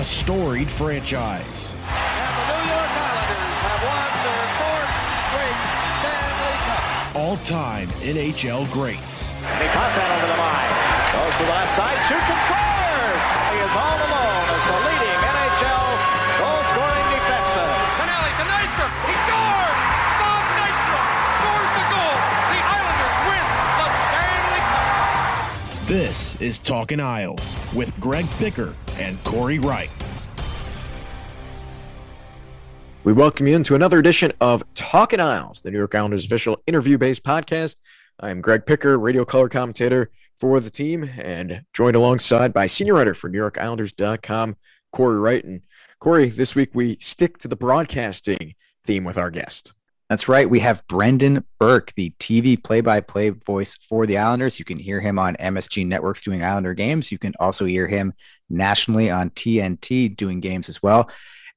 a storied franchise. And the New York Islanders have won their fourth straight Stanley Cup. All-time NHL greats. And he caught that over the line. Goes to the left side, shoots and scores! Is Talking Isles with Greg Picker and Corey Wright. We welcome you into another edition of Talking Isles, the New York Islanders official interview based podcast. I am Greg Picker, radio color commentator for the team, and joined alongside by senior writer for NewYorkIslanders.com, Corey Wright. And Corey, this week we stick to the broadcasting theme with our guest. That's right. We have Brendan Burke, the TV play by play voice for the Islanders. You can hear him on MSG Networks doing Islander games. You can also hear him nationally on TNT doing games as well.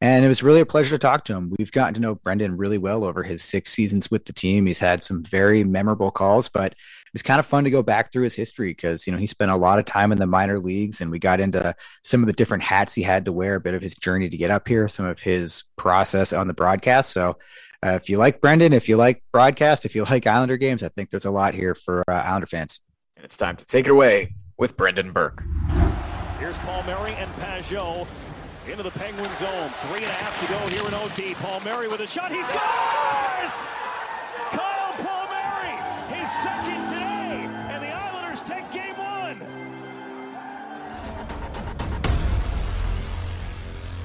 And it was really a pleasure to talk to him. We've gotten to know Brendan really well over his six seasons with the team. He's had some very memorable calls, but it was kind of fun to go back through his history because, you know, he spent a lot of time in the minor leagues and we got into some of the different hats he had to wear, a bit of his journey to get up here, some of his process on the broadcast. So uh, if you like Brendan, if you like broadcast, if you like Islander games, I think there's a lot here for uh, Islander fans. And it's time to take it away with Brendan Burke. Here's Palmieri and Pageau into the Penguin zone. Three and a half to go here in OT. Palmieri with a shot. He scores!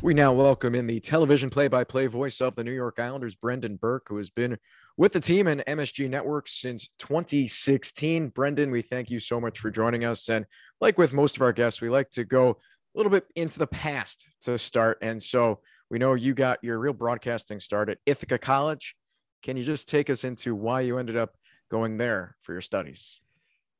We now welcome in the television play by play voice of the New York Islanders, Brendan Burke, who has been with the team and MSG Networks since 2016. Brendan, we thank you so much for joining us. And like with most of our guests, we like to go a little bit into the past to start. And so we know you got your real broadcasting start at Ithaca College. Can you just take us into why you ended up going there for your studies?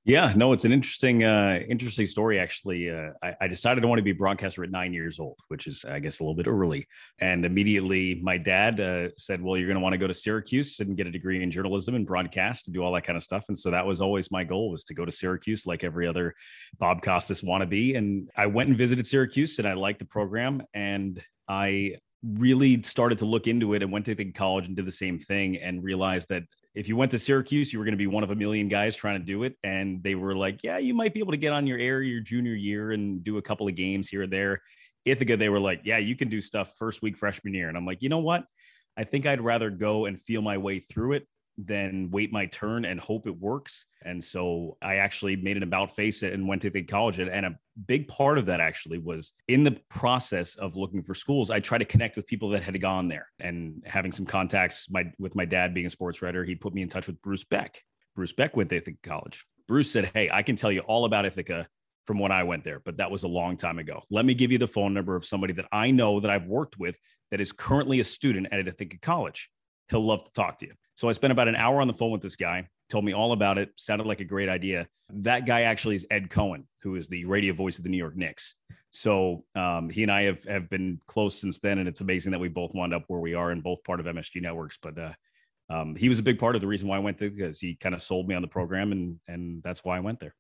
Yeah, no, it's an interesting, uh, interesting story. Actually, uh, I, I, decided I want to be a broadcaster at nine years old, which is, I guess, a little bit early. And immediately, my dad uh, said, "Well, you're going to want to go to Syracuse and get a degree in journalism and broadcast and do all that kind of stuff." And so that was always my goal was to go to Syracuse, like every other Bob Costas wannabe. And I went and visited Syracuse, and I liked the program, and I really started to look into it and went to college and did the same thing and realized that if you went to Syracuse, you were going to be one of a million guys trying to do it. And they were like, yeah, you might be able to get on your air your junior year and do a couple of games here or there. Ithaca, they were like, yeah, you can do stuff first week freshman year. And I'm like, you know what? I think I'd rather go and feel my way through it than wait my turn and hope it works. And so I actually made an about face and went to the college. And a big part of that actually was in the process of looking for schools, I tried to connect with people that had gone there and having some contacts. My with my dad being a sports writer, he put me in touch with Bruce Beck. Bruce Beck went to Ithaca College. Bruce said, Hey, I can tell you all about Ithaca from when I went there, but that was a long time ago. Let me give you the phone number of somebody that I know that I've worked with that is currently a student at Ithaca College. He'll love to talk to you. So I spent about an hour on the phone with this guy, told me all about it, sounded like a great idea. That guy actually is Ed Cohen, who is the radio voice of the New York Knicks. So um, he and I have, have been close since then. And it's amazing that we both wound up where we are and both part of MSG networks. But uh, um, he was a big part of the reason why I went there because he kind of sold me on the program and, and that's why I went there.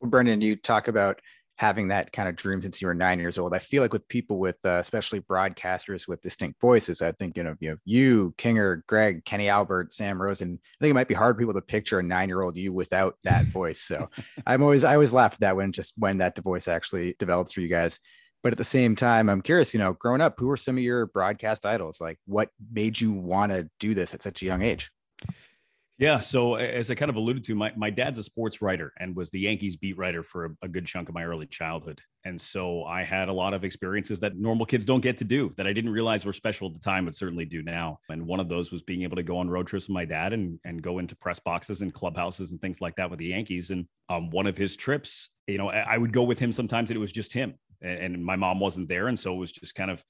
Well, Brendan, you talk about having that kind of dream since you were nine years old. I feel like with people with, uh, especially broadcasters with distinct voices, I think you know, you know, you, Kinger, Greg, Kenny Albert, Sam Rosen. I think it might be hard for people to picture a nine-year-old you without that voice. So I'm always, I always laugh at that when just when that voice actually develops for you guys. But at the same time, I'm curious, you know, growing up, who were some of your broadcast idols? Like, what made you want to do this at such a young age? Yeah. So as I kind of alluded to, my, my dad's a sports writer and was the Yankees beat writer for a, a, good chunk of my early childhood. And so I had a lot of experiences that normal kids don't get to do that I didn't realize were special at the time, but certainly do now. And one of those was being able to go on road trips with my dad and, and go into press boxes and clubhouses and things like that with the Yankees. And um, one of his trips, you know, I, I would go with him sometimes and it was just him and my mom wasn't there. And so it was just kind of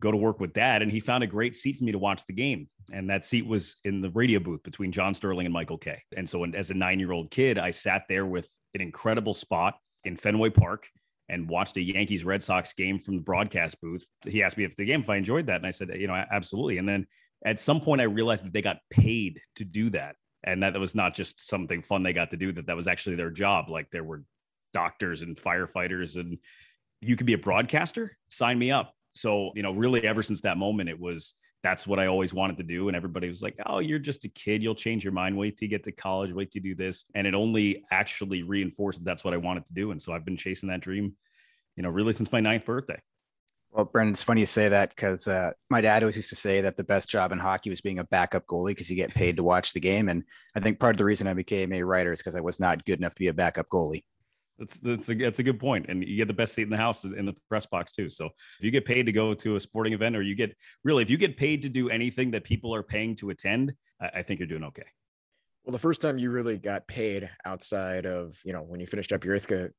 go to work with dad and he found a great seat for me to watch the game. And that seat was in the radio booth between john sterling and michael kay. And so as a nine year old kid i sat there with an incredible spot in fenway park and watched a yankees red sox game from the broadcast booth. He asked me if the game if i enjoyed that. And i said you know absolutely. And then at some point i realized that they got paid to do that. And that was not just something fun they got to do that that was actually their job. Like there were doctors and firefighters and you could be a broadcaster sign me up So, you know, really ever since that moment, it was that's what I always wanted to do. And everybody was like, oh, you're just a kid. You'll change your mind. Wait till you get to college. Wait to do this. And it only actually reinforced that that's what I wanted to do. And so I've been chasing that dream, you know, really since my ninth birthday. Well, Brendan, it's funny you say that because uh, my dad always used to say that the best job in hockey was being a backup goalie because you get paid to watch the game. And I think part of the reason I became a writer is because I was not good enough to be a backup goalie. That's that's a that's a good point, and you get the best seat in the house in the press box too. So if you get paid to go to a sporting event, or you get really if you get paid to do anything that people are paying to attend, I, I think you're doing okay. Well, the first time you really got paid outside of you know when you finished up your Ithaca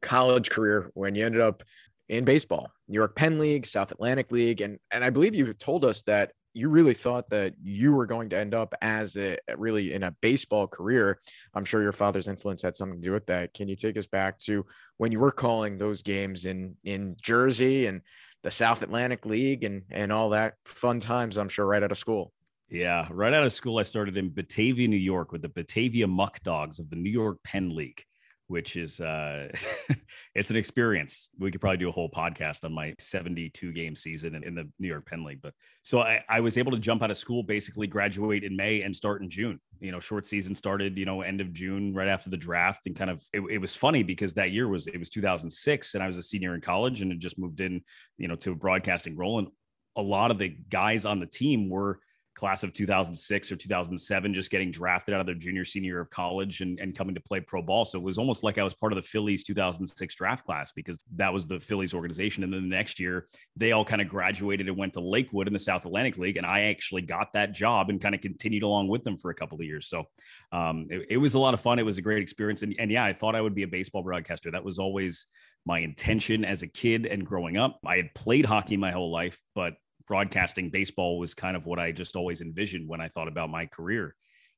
college career, when you ended up in baseball, New York Penn League, South Atlantic League, and and I believe you told us that you really thought that you were going to end up as a really in a baseball career. I'm sure your father's influence had something to do with that. Can you take us back to when you were calling those games in in Jersey and the South Atlantic League and and all that fun times? I'm sure right out of school. Yeah, right out of school, I started in Batavia, New York, with the Batavia Muck Dogs of the New York Penn League which is uh it's an experience. We could probably do a whole podcast on my 72 game season in, in the New York Penn League. But so I, I was able to jump out of school, basically graduate in May and start in June. You know, short season started, you know, end of June, right after the draft. And kind of it, it was funny because that year was it was 2006 and I was a senior in college and had just moved in, you know, to a broadcasting role. And a lot of the guys on the team were class of 2006 or 2007 just getting drafted out of their junior senior year of college and, and coming to play pro ball. So it was almost like i was part of the phillies 2006 draft class because that was the phillies organization. And then the next year they all kind of graduated and went to lakewood in the south atlantic league. And i actually got that job and kind of continued along with them for a couple of years. So um, it, it, was a lot of fun. It was a great experience. And, and yeah i thought i would be a baseball broadcaster. That was always my intention as a kid and growing up. I had played hockey my whole life but broadcasting baseball was kind of what I just always envisioned when I thought about my career.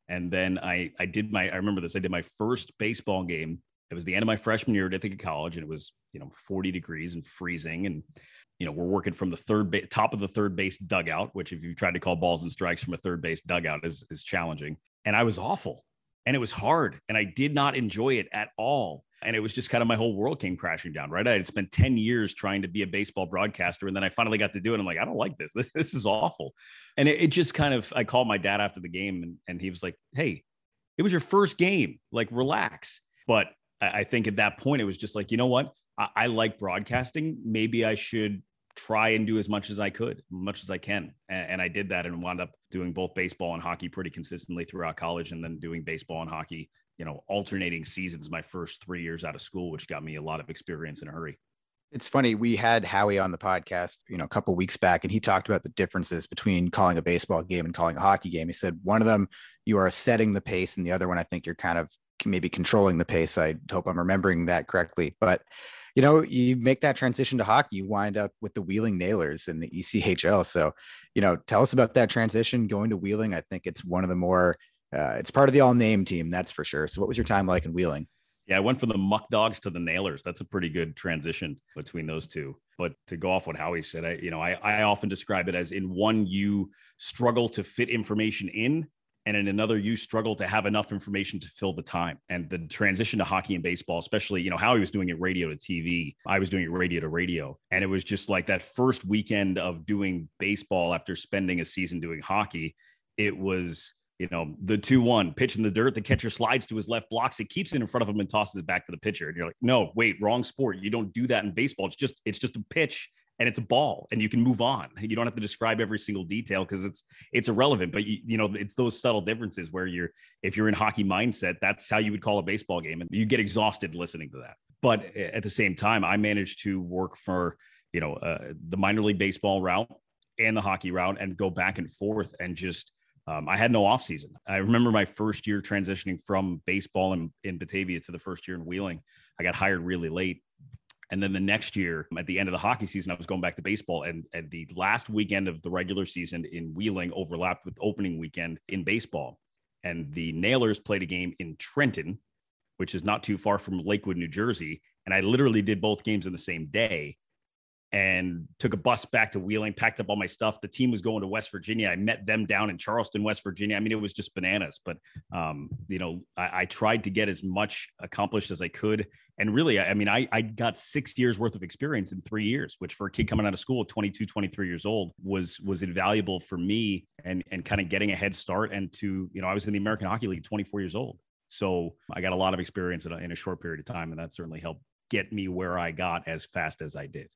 And then I I did my I remember this I did my first baseball game. It was the end of my freshman year at Ithaca College, and it was you know 40 degrees and freezing, and you know we're working from the third ba- top of the third base dugout, which if you've tried to call balls and strikes from a third base dugout is is challenging. And I was awful, and it was hard, and I did not enjoy it at all. And it was just kind of my whole world came crashing down right? I had spent 10 years trying to be a baseball broadcaster and then i finally got to do it i'm like i don't like this. This, this is awful. And it, it just kind of i called my dad after the game and, and he was like hey it was your first game. Like relax. But I, I think at that point it was just like you know what? I, I like broadcasting. Maybe i should try and do as much as I could, much as I can. And, and, I did that and wound up doing both baseball and hockey pretty consistently throughout college and then doing baseball and hockey you know, alternating seasons my first three years out of school, which got me a lot of experience in a hurry. It's funny. We had Howie on the podcast, you know, a couple weeks back, and he talked about the differences between calling a baseball game and calling a hockey game. He said one of them you are setting the pace, and the other one I think you're kind of maybe controlling the pace. I hope I'm remembering that correctly. But you know, you make that transition to hockey, you wind up with the Wheeling Nailers in the ECHL. So, you know, tell us about that transition going to Wheeling. I think it's one of the more uh, it's part of the all name team, that's for sure. So, what was your time like in Wheeling? Yeah, I went from the Muck Dogs to the Nailers. That's a pretty good transition between those two. But to go off what Howie said, I, you know, I, I often describe it as in one, you struggle to fit information in, and in another, you struggle to have enough information to fill the time. And the transition to hockey and baseball, especially, you know, Howie was doing it radio to TV. I was doing it radio to radio. And it was just like that first weekend of doing baseball after spending a season doing hockey. It was you know, the 2 1 pitch in the dirt, the catcher slides to his left, blocks it, keeps it in front of him, and tosses it back to the pitcher. And you're like, no, wait, wrong sport. You don't do that in baseball. It's just, it's just a pitch and it's a ball and you can move on. You don't have to describe every single detail because it's it's irrelevant. But you, you know, it's those subtle differences where you're if you're in hockey mindset, that's how you would call a baseball game. And you get exhausted listening to that. But at the same time, I managed to work for, you know, uh, the minor league baseball route and the hockey route and go back and forth and just um, I had no off season. I remember my first year transitioning from baseball in, in Batavia to the first year in Wheeling. I got hired really late. And then the next year, at the end of the hockey season, I was going back to baseball. And, the last weekend of the regular season in Wheeling overlapped with opening weekend in baseball. And the Nailers played a game in Trenton, which is not too far from Lakewood, New Jersey. And I literally did both games in the same day. And took a bus back to Wheeling, packed up all my stuff. The team was going to West Virginia. I met them down in Charleston, West Virginia. I mean, it was just bananas. But um, you know, I, I, tried to get as much accomplished as I could. And really, I, I mean, I, I got six years worth of experience in three years, which for a kid coming out of school at 22, 23 years old was was invaluable for me and and kind of getting a head start. And to, you know, I was in the American Hockey League 24 years old. So I got a lot of experience in a, in a short period of time, and that certainly helped get me where I got as fast as I did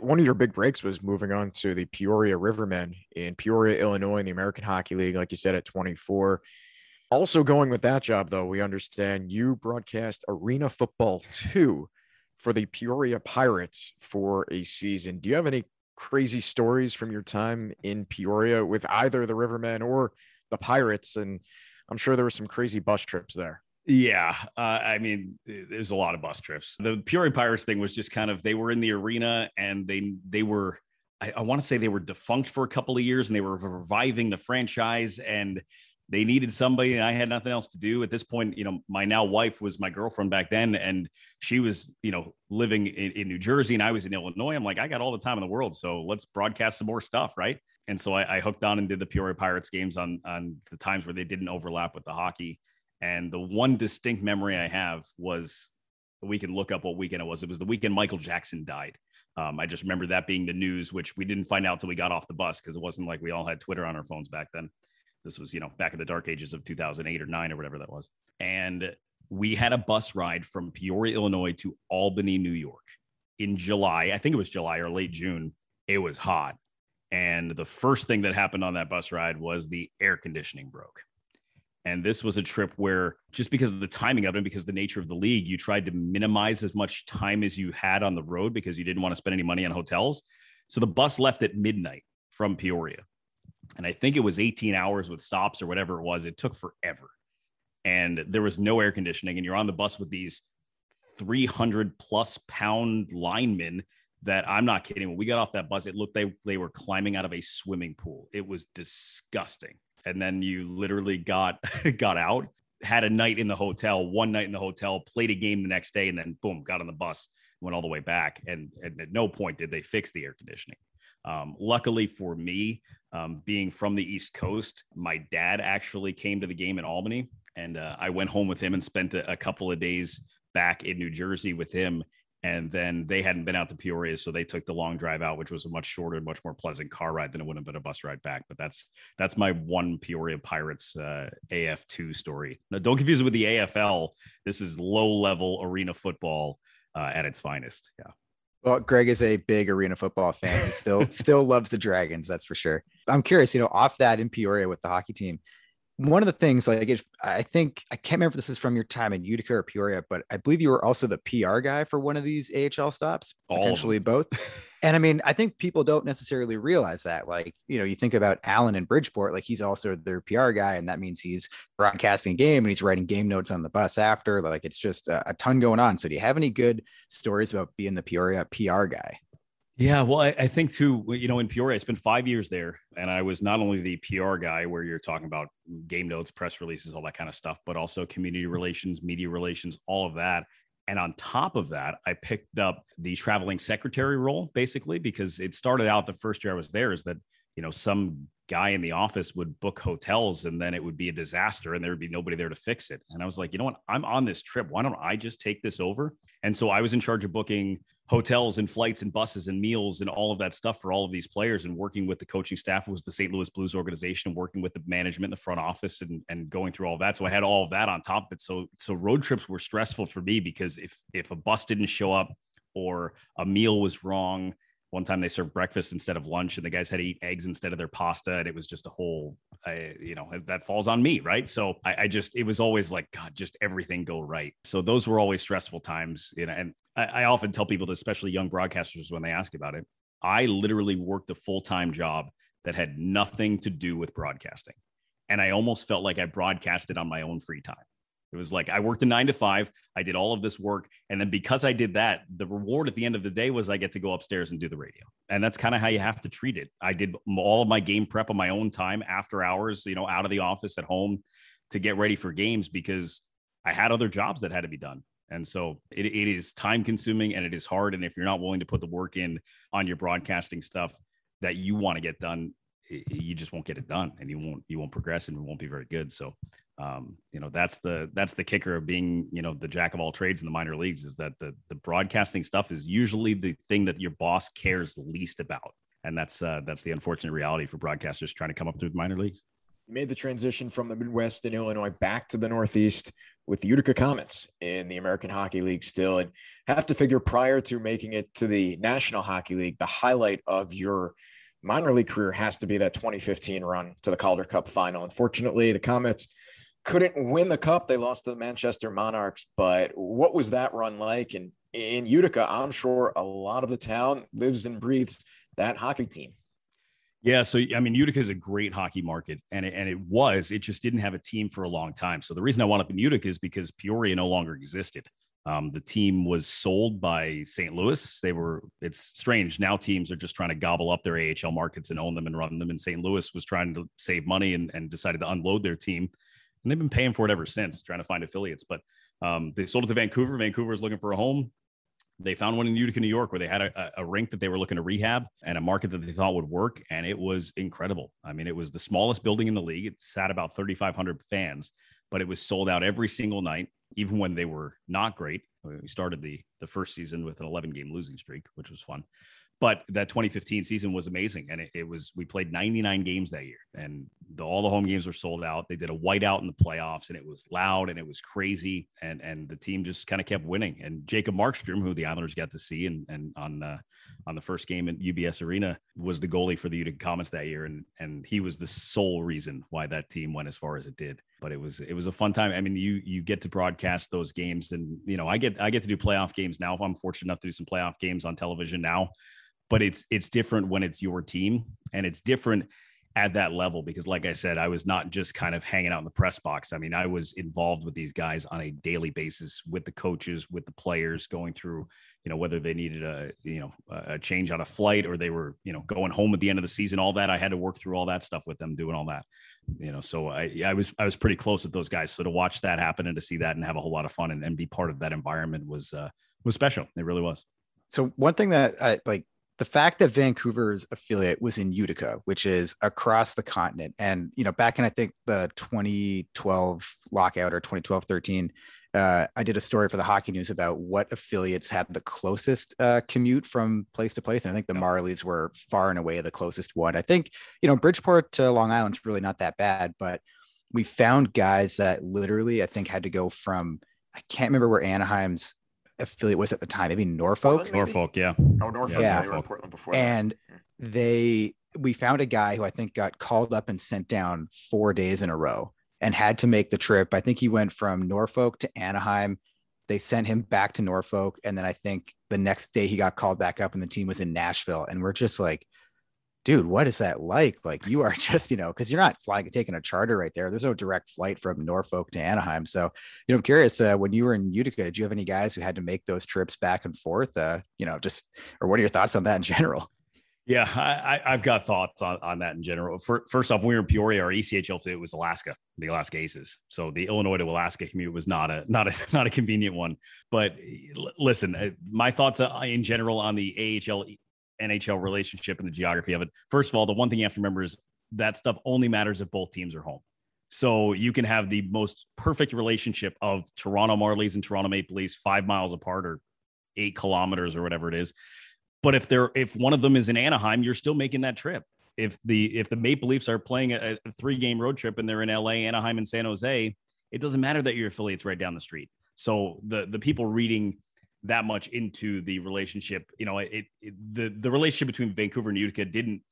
one of your big breaks was moving on to the Peoria Rivermen in Peoria, Illinois, in the American Hockey League, like you said, at 24. Also, going with that job, though, we understand you broadcast Arena Football 2 for the Peoria Pirates for a season. Do you have any crazy stories from your time in Peoria with either the Rivermen or the Pirates? And I'm sure there were some crazy bus trips there. Yeah, uh, I mean, there's a lot of bus trips. The Peoria Pirates thing was just kind of they were in the arena and they they were I, I want to say they were defunct for a couple of years and they were reviving the franchise and they needed somebody and I had nothing else to do at this point. You know, my now wife was my girlfriend back then and she was, you know, living in, in New Jersey and I was in Illinois. I'm like, I got all the time in the world. So let's broadcast some more stuff. Right. And so I, I hooked on and did the Peoria Pirates games on, on the times where they didn't overlap with the hockey. And the one distinct memory I have was we can look up what weekend it was. It was the weekend Michael Jackson died. Um, I just remember that being the news, which we didn't find out till we got off the bus because it wasn't like we all had Twitter on our phones back then. This was, you know, back in the dark ages of 2008 or nine or whatever that was. And we had a bus ride from Peoria, Illinois to Albany, New York in July. I think it was July or late June. It was hot. And the first thing that happened on that bus ride was the air conditioning broke. And this was a trip where, just because of the timing of it, because of the nature of the league, you tried to minimize as much time as you had on the road because you didn't want to spend any money on hotels. So the bus left at midnight from Peoria. And I think it was 18 hours with stops or whatever it was. It took forever. And there was no air conditioning. And you're on the bus with these 300 plus pound linemen that I'm not kidding. When we got off that bus, it looked they they were climbing out of a swimming pool. It was disgusting and then you literally got got out had a night in the hotel one night in the hotel played a game the next day and then boom got on the bus went all the way back and, and at no point did they fix the air conditioning. Um, luckily for me um, being from the east coast my dad actually came to the game in albany and uh, i went home with him and spent a, a couple of days back in new jersey with him and then they hadn't been out to Peoria, so they took the long drive out, which was a much shorter, much more pleasant car ride than it would have been a bus ride back. But that's that's my one Peoria Pirates uh, AF2 story. Now, don't confuse it with the AFL. This is low level arena football uh, at its finest. Yeah. Well, Greg is a big arena football fan. He still still loves the Dragons, that's for sure. I'm curious, you know, off that in Peoria with the hockey team, one of the things like if, i think i can't remember if this is from your time in utica or peoria but i believe you were also the pr guy for one of these ahl stops potentially both. And i mean i think people don't necessarily realize that like you know you think about allen and bridgeport like he's also their pr guy and that means he's broadcasting a game and he's writing game notes on the bus after like it's just a, a ton going on. So do you have any good stories about being the peoria pr guy yeah, well, I, I, think too, you know, in Peoria, I spent five years there, and I was not only the PR guy, where you're talking about game notes, press releases, all that kind of stuff, but also community mm-hmm. relations, media relations, all of that. And on top of that, I picked up the traveling secretary role, basically, because it started out the first year I was there is that you know some guy in the office would book hotels and then it would be a disaster and there would be nobody there to fix it. And I was like, you know what? I'm on this trip. Why don't I just take this over? And so I was in charge of booking hotels and flights and buses and meals and all of that stuff for all of these players and working with the coaching staff was the St. Louis Blues organization working with the management, the front office and, and going through all that. So I had all of that on top of it. So, so road trips were stressful for me because if, if a bus didn't show up or a meal was wrong, one time they served breakfast instead of lunch and the guys had to eat eggs instead of their pasta and it was just a whole I, you know that falls on me right so I, I, just it was always like god just everything go right so those were always stressful times you know and I, I often tell people especially young broadcasters when they ask about it i literally worked a full-time job that had nothing to do with broadcasting and i almost felt like i broadcasted on my own free time it was like I worked a nine to five. I did all of this work. And then because I did that, the reward at the end of the day was I get to go upstairs and do the radio. And that's kind of how you have to treat it. I did all of my game prep on my own time after hours, you know, out of the office at home to get ready for games because I had other jobs that had to be done. And so it, it is time consuming and it is hard. And if you're not willing to put the work in on your broadcasting stuff that you want to get done, you just won't get it done and you won't you won't progress and it won't be very good. So um, you know that's the that's the kicker of being you know the jack of all trades in the minor leagues is that the the broadcasting stuff is usually the thing that your boss cares least about. And that's uh, that's the unfortunate reality for broadcasters trying to come up through the minor leagues made the transition from the Midwest in Illinois back to the Northeast with the Utica Comets in the American Hockey League still. And have to figure prior to making it to the National Hockey League, the highlight of your minor league career has to be that 2015 run to the Calder Cup final. Unfortunately, the Comets couldn't win the cup. They lost to the Manchester Monarchs. But what was that run like? And in Utica, I'm sure a lot of the town lives and breathes that hockey team. Yeah, so I mean, Utica is a great hockey market, and it, and it was. It just didn't have a team for a long time. So the reason I wound up in Utica is because Peoria no longer existed. Um, the team was sold by St. Louis. They were. It's strange now. Teams are just trying to gobble up their AHL markets and own them and run them. And St. Louis was trying to save money and, and decided to unload their team, and they've been paying for it ever since, trying to find affiliates. But um, they sold it to Vancouver. Vancouver is looking for a home they found one in Utica, New York, where they had a, a, rink that they were looking to rehab and a market that they thought would work. And it was incredible. I mean, it was the smallest building in the league. It sat about 3,500 fans, but it was sold out every single night, even when they were not great. We started the the first season with an 11 game losing streak, which was fun but that 2015 season was amazing and it, it, was we played 99 games that year and the, all the home games were sold out. They did a whiteout in the playoffs and it was loud and it was crazy and and the team just kind of kept winning and jacob markstrom who the islanders got to see and and on uh, on the first game at ubs arena was the goalie for the utica comets that year and and he was the sole reason why that team went as far as it did but it was it was a fun time. I mean you you get to broadcast those games and you know i get i get to do playoff games now. If i'm fortunate enough to do some playoff games on television now but it's it's different when it's your team and it's different at that level because like i said i was not just kind of hanging out in the press box. I mean i was involved with these guys on a daily basis with the coaches with the players going through you know whether they needed a you know a change on a flight or they were you know going home at the end of the season all that. I had to work through all that stuff with them doing all that you know so i i was i was pretty close with those guys. So to watch that happen and to see that and have a whole lot of fun and, and be part of that environment was uh was special. It really was. So one thing that I like the fact that Vancouver's affiliate was in Utica, which is across the continent, and you know, back in I think the 2012 lockout or 2012 13, uh, I did a story for the Hockey News about what affiliates had the closest uh, commute from place to place, and I think the Marlies were far and away the closest one. I think you know Bridgeport to Long Island's really not that bad, but we found guys that literally I think had to go from I can't remember where Anaheim's affiliate was at the time, maybe Norfolk. Maybe? Norfolk, yeah. Oh, Norfolk. Yeah, yeah. Portland before. And that. they, we found a guy who I think got called up and sent down four days in a row and had to make the trip. I think he went from Norfolk to Anaheim. They sent him back to Norfolk, and then I think the next day he got called back up, and the team was in Nashville. And we're just like, dude, what is that like? Like you are just, you know, because you're not flying taking a charter right there. There's no direct flight from Norfolk to Anaheim. So, you know, I'm curious, uh, when you were in Utica, did you have any guys who had to make those trips back and forth? Uh, you know, just or what are your thoughts on that in general? Yeah, I, have got thoughts on, on that in general. For, first off, when we were in Peoria, our ECHL it was Alaska, the Alaska Aces. So the Illinois to Alaska commute was not a not a not a convenient one. But listen, uh, my thoughts uh, in general on the AHL NHL relationship and the geography of it. First of all, the one thing you have to remember is that stuff only matters if both teams are home. So you can have the most perfect relationship of Toronto Marlies and Toronto Maple Leafs five miles apart or eight kilometers or whatever it is. But if they're if one of them is in Anaheim, you're still making that trip. If the if the Maple Leafs are playing a, a three game road trip and they're in LA, Anaheim, and San Jose, it doesn't matter that your affiliate's right down the street. So the the people reading that much into the relationship. You know, it, it, the the relationship between Vancouver and Utica didn't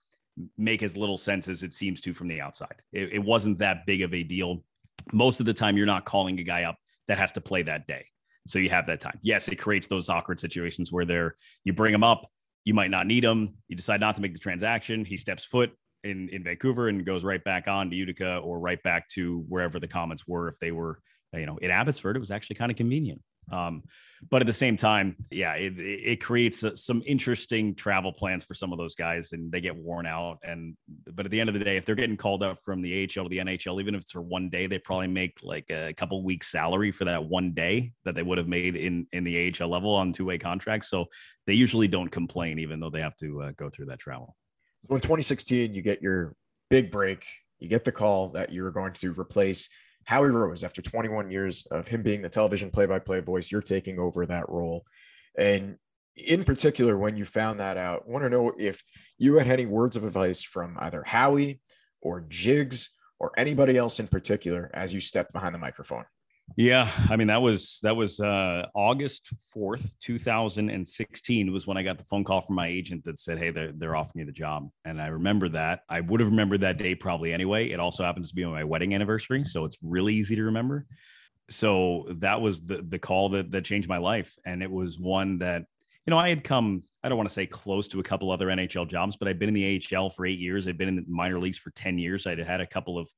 make as little sense as it seems to from the outside. It, it wasn't that big of a deal. Most of the time, you're not calling a guy up that has to play that day, so you have that time. Yes, it creates those awkward situations where they're you bring him up, you might not need him, you decide not to make the transaction, he steps foot. In, in Vancouver and goes right back on to Utica or right back to wherever the Comets were if they were you know in Abbotsford it was actually kind of convenient Um, but at the same time, yeah, it, it creates some interesting travel plans for some of those guys, and they get worn out. And but at the end of the day, if they're getting called up from the AHL to the NHL, even if it's for one day, they probably make like a couple weeks salary for that one day that they would have made in in the AHL level on two way contracts. So they usually don't complain, even though they have to uh, go through that travel. So in 2016, you get your big break. You get the call that you're going to replace Howie Rose, after 21 years of him being the television play by play voice, you're taking over that role. And in particular, when you found that out, I want to know if you had any words of advice from either Howie or Jigs or anybody else in particular as you stepped behind the microphone. Yeah, I mean that was that was uh, August fourth, two thousand and sixteen, was when I got the phone call from my agent that said, "Hey, they're they're offering you the job," and I remember that. I would have remembered that day probably anyway. It also happens to be my wedding anniversary, so it's really easy to remember. So that was the the call that that changed my life, and it was one that you know I had come. I don't want to say close to a couple other NHL jobs, but I'd been in the AHL for eight years. I'd been in the minor leagues for ten years. I'd had a couple of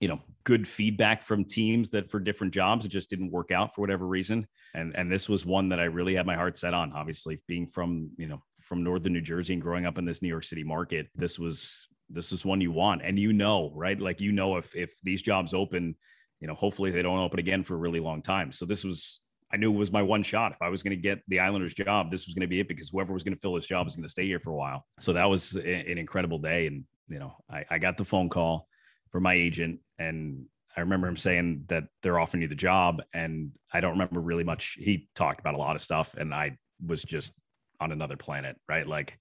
you know good feedback from teams that for different jobs it just didn't work out for whatever reason and and this was one that i really had my heart set on obviously being from you know from northern new jersey and growing up in this new york city market this was this is one you want and you know right like you know if if these jobs open you know hopefully they don't open again for a really long time so this was I knew it was my one shot. If I was going to get the Islanders job, this was going to be it because whoever was going to fill this job was going to stay here for a while. So that was an incredible day. And, you know, I, I got the phone call for my agent and I remember him saying that they're offering you the job and I don't remember really much. He talked about a lot of stuff and I was just on another planet right? Like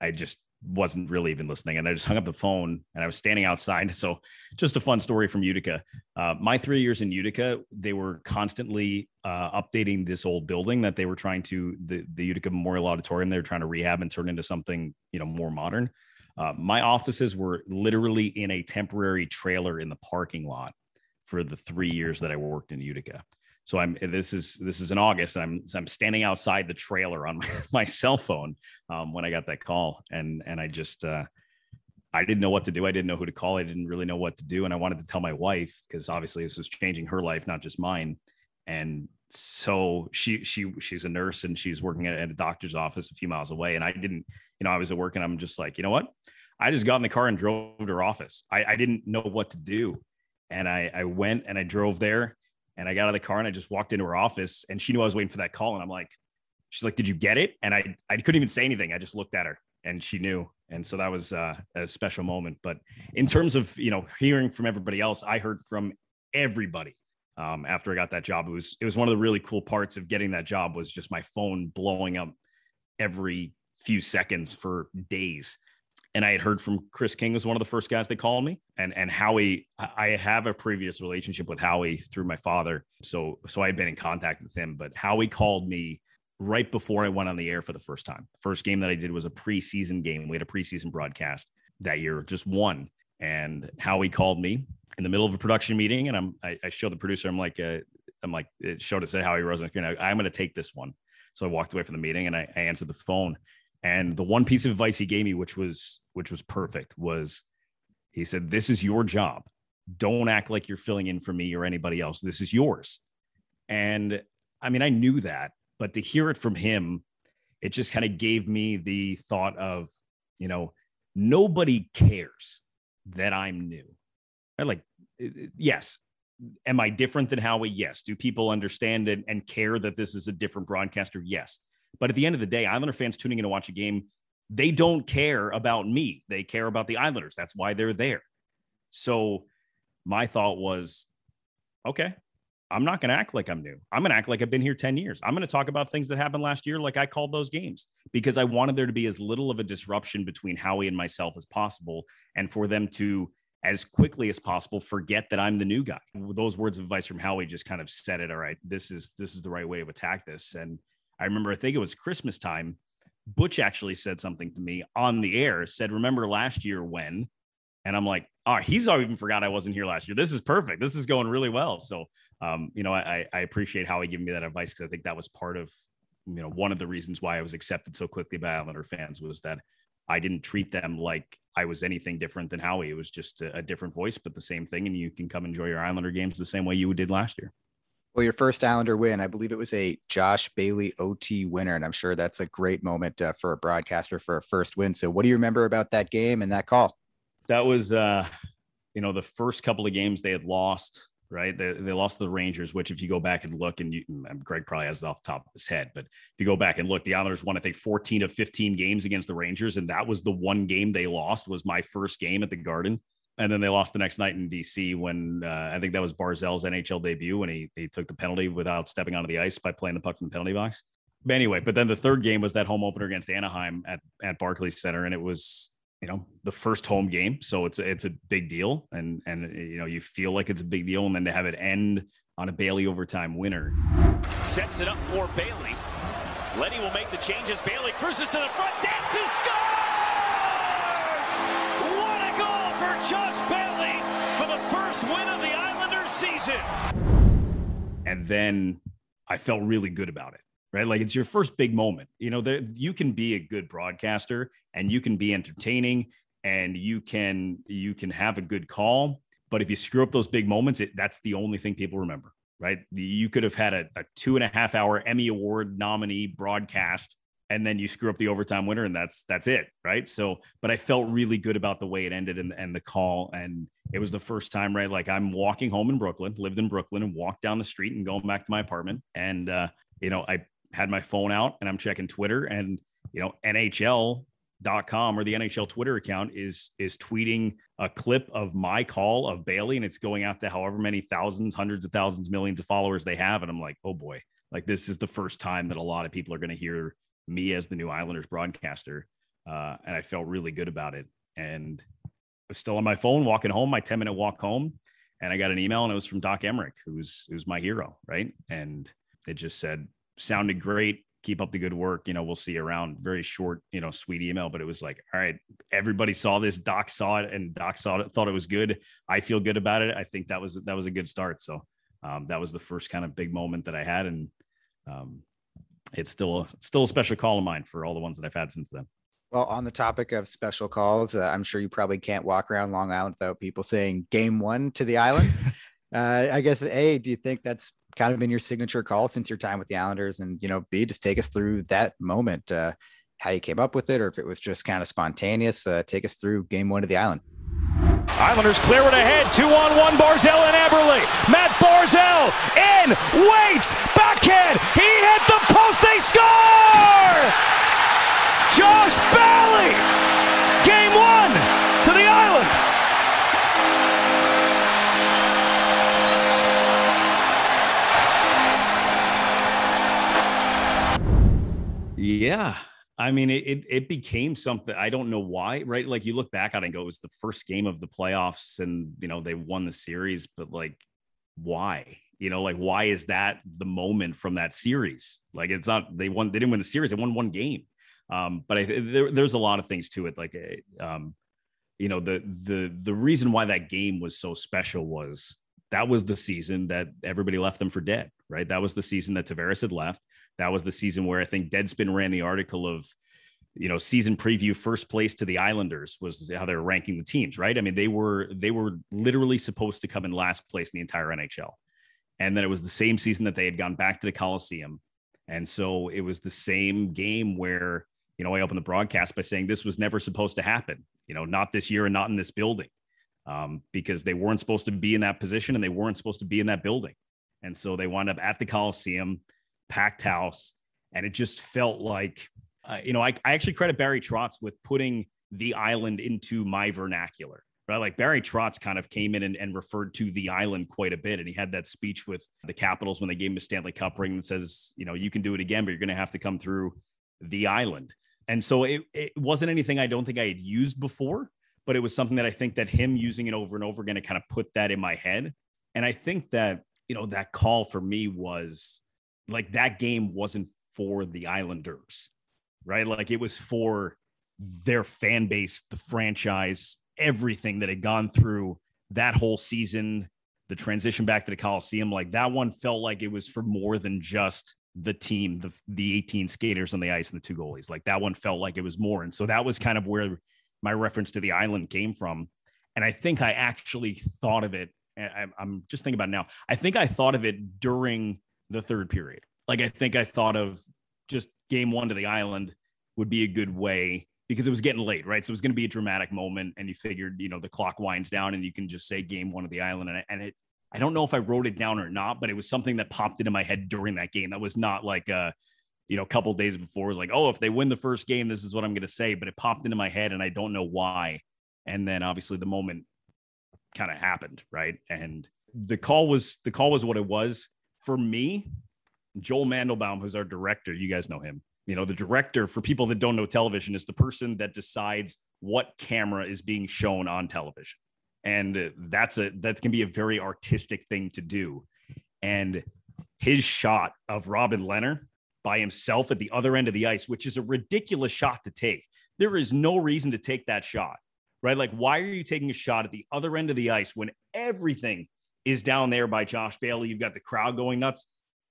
I just wasn't really even listening and I just hung up the phone and I was standing outside. So just a fun story from Utica. Uh, my 3 years in Utica they were constantly uh, updating this old building that they were trying to the the Utica Memorial Auditorium they were trying to rehab and turn into something you know more modern uh, my offices were literally in a temporary trailer in the parking lot for the three years that I worked in Utica. So I'm this is this is in August. I'm I'm standing outside the trailer on my, my cell phone um, when I got that call, and and I just uh, I didn't know what to do. I didn't know who to call. I didn't really know what to do, and I wanted to tell my wife because obviously this was changing her life, not just mine. And so she she she's a nurse and she's working at, at a doctor's office a few miles away. And I didn't, you know, I was at work and I'm just like, you know what? I just got in the car and drove to her office. I, I didn't know what to do. And I, I went and I drove there and I got out of the car and I just walked into her office and she knew I was waiting for that call. And I'm like, she's like, did you get it? And I, I couldn't even say anything. I just looked at her and she knew. And so that was uh, a special moment. But in terms of, you know, hearing from everybody else, I heard from everybody um, after I got that job. It was it was one of the really cool parts of getting that job was just my phone blowing up every few seconds for days. And I had heard from Chris King was one of the first guys they called me, and and Howie. I have a previous relationship with Howie through my father, so so I had been in contact with him. But Howie called me right before I went on the air for the first time. First game that I did was a preseason game. We had a preseason broadcast that year, just one. And Howie called me in the middle of a production meeting, and I'm I, I showed the producer. I'm like, uh, I'm like, it showed it said Howie Rosen. I'm going to take this one. So I walked away from the meeting and I, I answered the phone. And the one piece of advice he gave me, which was which was perfect, was he said, "This is your job. Don't act like you're filling in for me or anybody else. This is yours." And I mean, I knew that, but to hear it from him, it just kind of gave me the thought of, you know, nobody cares that I'm new. Right? Like, yes. Am I different than Howie? Yes. Do people understand and, and care that this is a different broadcaster? Yes. But at the end of the day, Islander fans tuning in to watch a game, they don't care about me. They care about the Islanders. That's why they're there. So my thought was, okay, I'm not going to act like I'm new. I'm going to act like I've been here 10 years. I'm going to talk about things that happened last year, like I called those games, because I wanted there to be as little of a disruption between Howie and myself as possible, and for them to as quickly as possible forget that I'm the new guy. Those words of advice from Howie just kind of said it. All right, this is this is the right way to attack this. And I remember, I think it was Christmas time. Butch actually said something to me on the air. Said, "Remember last year when?" And I'm like, "Oh, he's even forgot I wasn't here last year. This is perfect. This is going really well." So, um, you know, I, I appreciate how he gave me that advice because I think that was part of, you know, one of the reasons why I was accepted so quickly by Islander fans was that I didn't treat them like I was anything different than Howie. It was just a, a, different voice, but the same thing. And you can come enjoy your Islander games the same way you did last year. Well, your first Islander win, I believe it was a Josh Bailey OT winner, and I'm sure that's a great moment uh, for a broadcaster for a first win. So, what do you remember about that game and that call? That was, uh, you know, the first couple of games they had lost. Right, they, they lost to the Rangers, which if you go back and look, and you, Greg probably has it off the top of his head, but if you go back and look, the Islanders won I think 14 of 15 games against the Rangers, and that was the one game they lost. Was my first game at the Garden and then they lost the next night in DC when uh, I think that was Barzal's NHL debut when he he took the penalty without stepping onto the ice by playing the puck from the penalty box. But anyway, but then the third game was that home opener against Anaheim at at Barclays Center, and it was you know the first home game, so it's it's a big deal, and and you know you feel like it's a big deal, and then to have it end on a Bailey overtime winner. Sets it up for Bailey. Leddy will make the changes. Bailey cruises to the front, dances, scores! What a goal for Josh Bailey for the first win of the Islanders season. And then I felt really good about it, right? Like it's your first big moment. You know, there, you can be a good broadcaster and you can be entertaining and you can you can have a good call. But if you screw up those big moments, it, that's the only thing people remember, right? You could have had a, a two and a half hour Emmy Award nominee broadcast and then you screw up the overtime winner and that's that's it right so but i felt really good about the way it ended and, and the call and it was the first time right like i'm walking home in brooklyn lived in brooklyn and walked down the street and going back to my apartment and uh you know i had my phone out and i'm checking twitter and you know NHL.com or the NHL Twitter account is is tweeting a clip of my call of Bailey and it's going out to however many thousands, hundreds of thousands, millions of followers they have. And I'm like, oh boy, like this is the first time that a lot of people are going to hear me as the new Islanders broadcaster. Uh, and I felt really good about it. And I was still on my phone walking home, my 10 minute walk home. And I got an email and it was from Doc Emrick, who's who's my hero, right? And it just said, sounded great. Keep up the good work. You know, we'll see you around. Very short, you know, sweet email, but it was like, all right, everybody saw this. Doc saw it, and Doc saw it, thought it was good. I feel good about it. I think that was that was a good start. So um, that was the first kind of big moment that I had, and um, it's still a, still a special call of mine for all the ones that I've had since then. Well, on the topic of special calls, uh, I'm sure you probably can't walk around Long Island without people saying "Game One" to the island. uh, I guess A, do you think that's kind of been your signature call since your time with the Islanders? And you know, B, just take us through that moment, uh, how you came up with it, or if it was just kind of spontaneous. Uh, take us through Game One of the Island. Islanders clear it ahead. Two on one. Barzal and Eberle. Matt Barzal in. Waits. Backhand. He hit the post. They score! Josh Bailey. Yeah. I mean, it, it, became something. I don't know why, right? Like you look back on it and go, it was the first game of the playoffs, and you know they won the series, but like, why? You know, like why is that the moment from that series? Like it's not they won. They didn't win the series. They won one game. Um, but I there, there's a lot of things to it. Like, eh, um, you know, the the the reason why that game was so special was that was the season that everybody left them for dead, right? That was the season that Tavares had left. That was the season where I think Deadspin ran the article of, you know, season preview first place to the Islanders was how they were ranking the teams, right? I mean, they were they were literally supposed to come in last place in the entire NHL. And then it was the same season that they had gone back to the Coliseum. And so it was the same game where, you know, I opened the broadcast by saying this was never supposed to happen, you know, not this year and not in this building um, because they weren't supposed to be in that position and they weren't supposed to be in that building. And so they wound up at the Coliseum, packed house. And it just felt like, uh, you know, I, I actually credit Barry Trotz with putting the island into my vernacular, right? Like Barry Trotz kind of came in and, and referred to the island quite a bit. And he had that speech with the Capitals when they gave him a Stanley Cup ring that says, you know, you can do it again, but you're going to have to come through the island. And so it, it wasn't anything I don't think I had used before but it was something that I think that him using it over and over again to kind of put that in my head. And I think that, you know, that call for me was like that game wasn't for the Islanders, right? Like it was for their fan base, the franchise, everything that had gone through that whole season, the transition back to the Coliseum. Like that one felt like it was for more than just the team, the the 18 skaters on the ice and the two goalies. Like that one felt like it was more. And so that was kind of where my reference to the island came from. And I think I actually thought of it I'm just thinking about it now. I think I thought of it during the third period. Like I think I thought of just game one to the island would be a good way because it was getting late, right? So it was going to be a dramatic moment, and you figured, you know, the clock winds down, and you can just say game one of the island, and, and it. I don't know if I wrote it down or not, but it was something that popped into my head during that game. That was not like a, you know, a couple days before. It was like, oh, if they win the first game, this is what I'm going to say. But it popped into my head, and I don't know why. And then obviously the moment kind of happened, right? And the call was the call was what it was for me. Joel Mandelbaum, who's our director, you guys know him. You know, the director, for people that don't know television, is the person that decides what camera is being shown on television. And uh, that's a that can be a very artistic thing to do. And his shot of Robin Lehner by himself at the other end of the ice, which is a ridiculous shot to take. There is no reason to take that shot, right? Like, why are you taking a shot at the other end of the ice when everything is down there by Josh Bailey? You've got the crowd going nuts.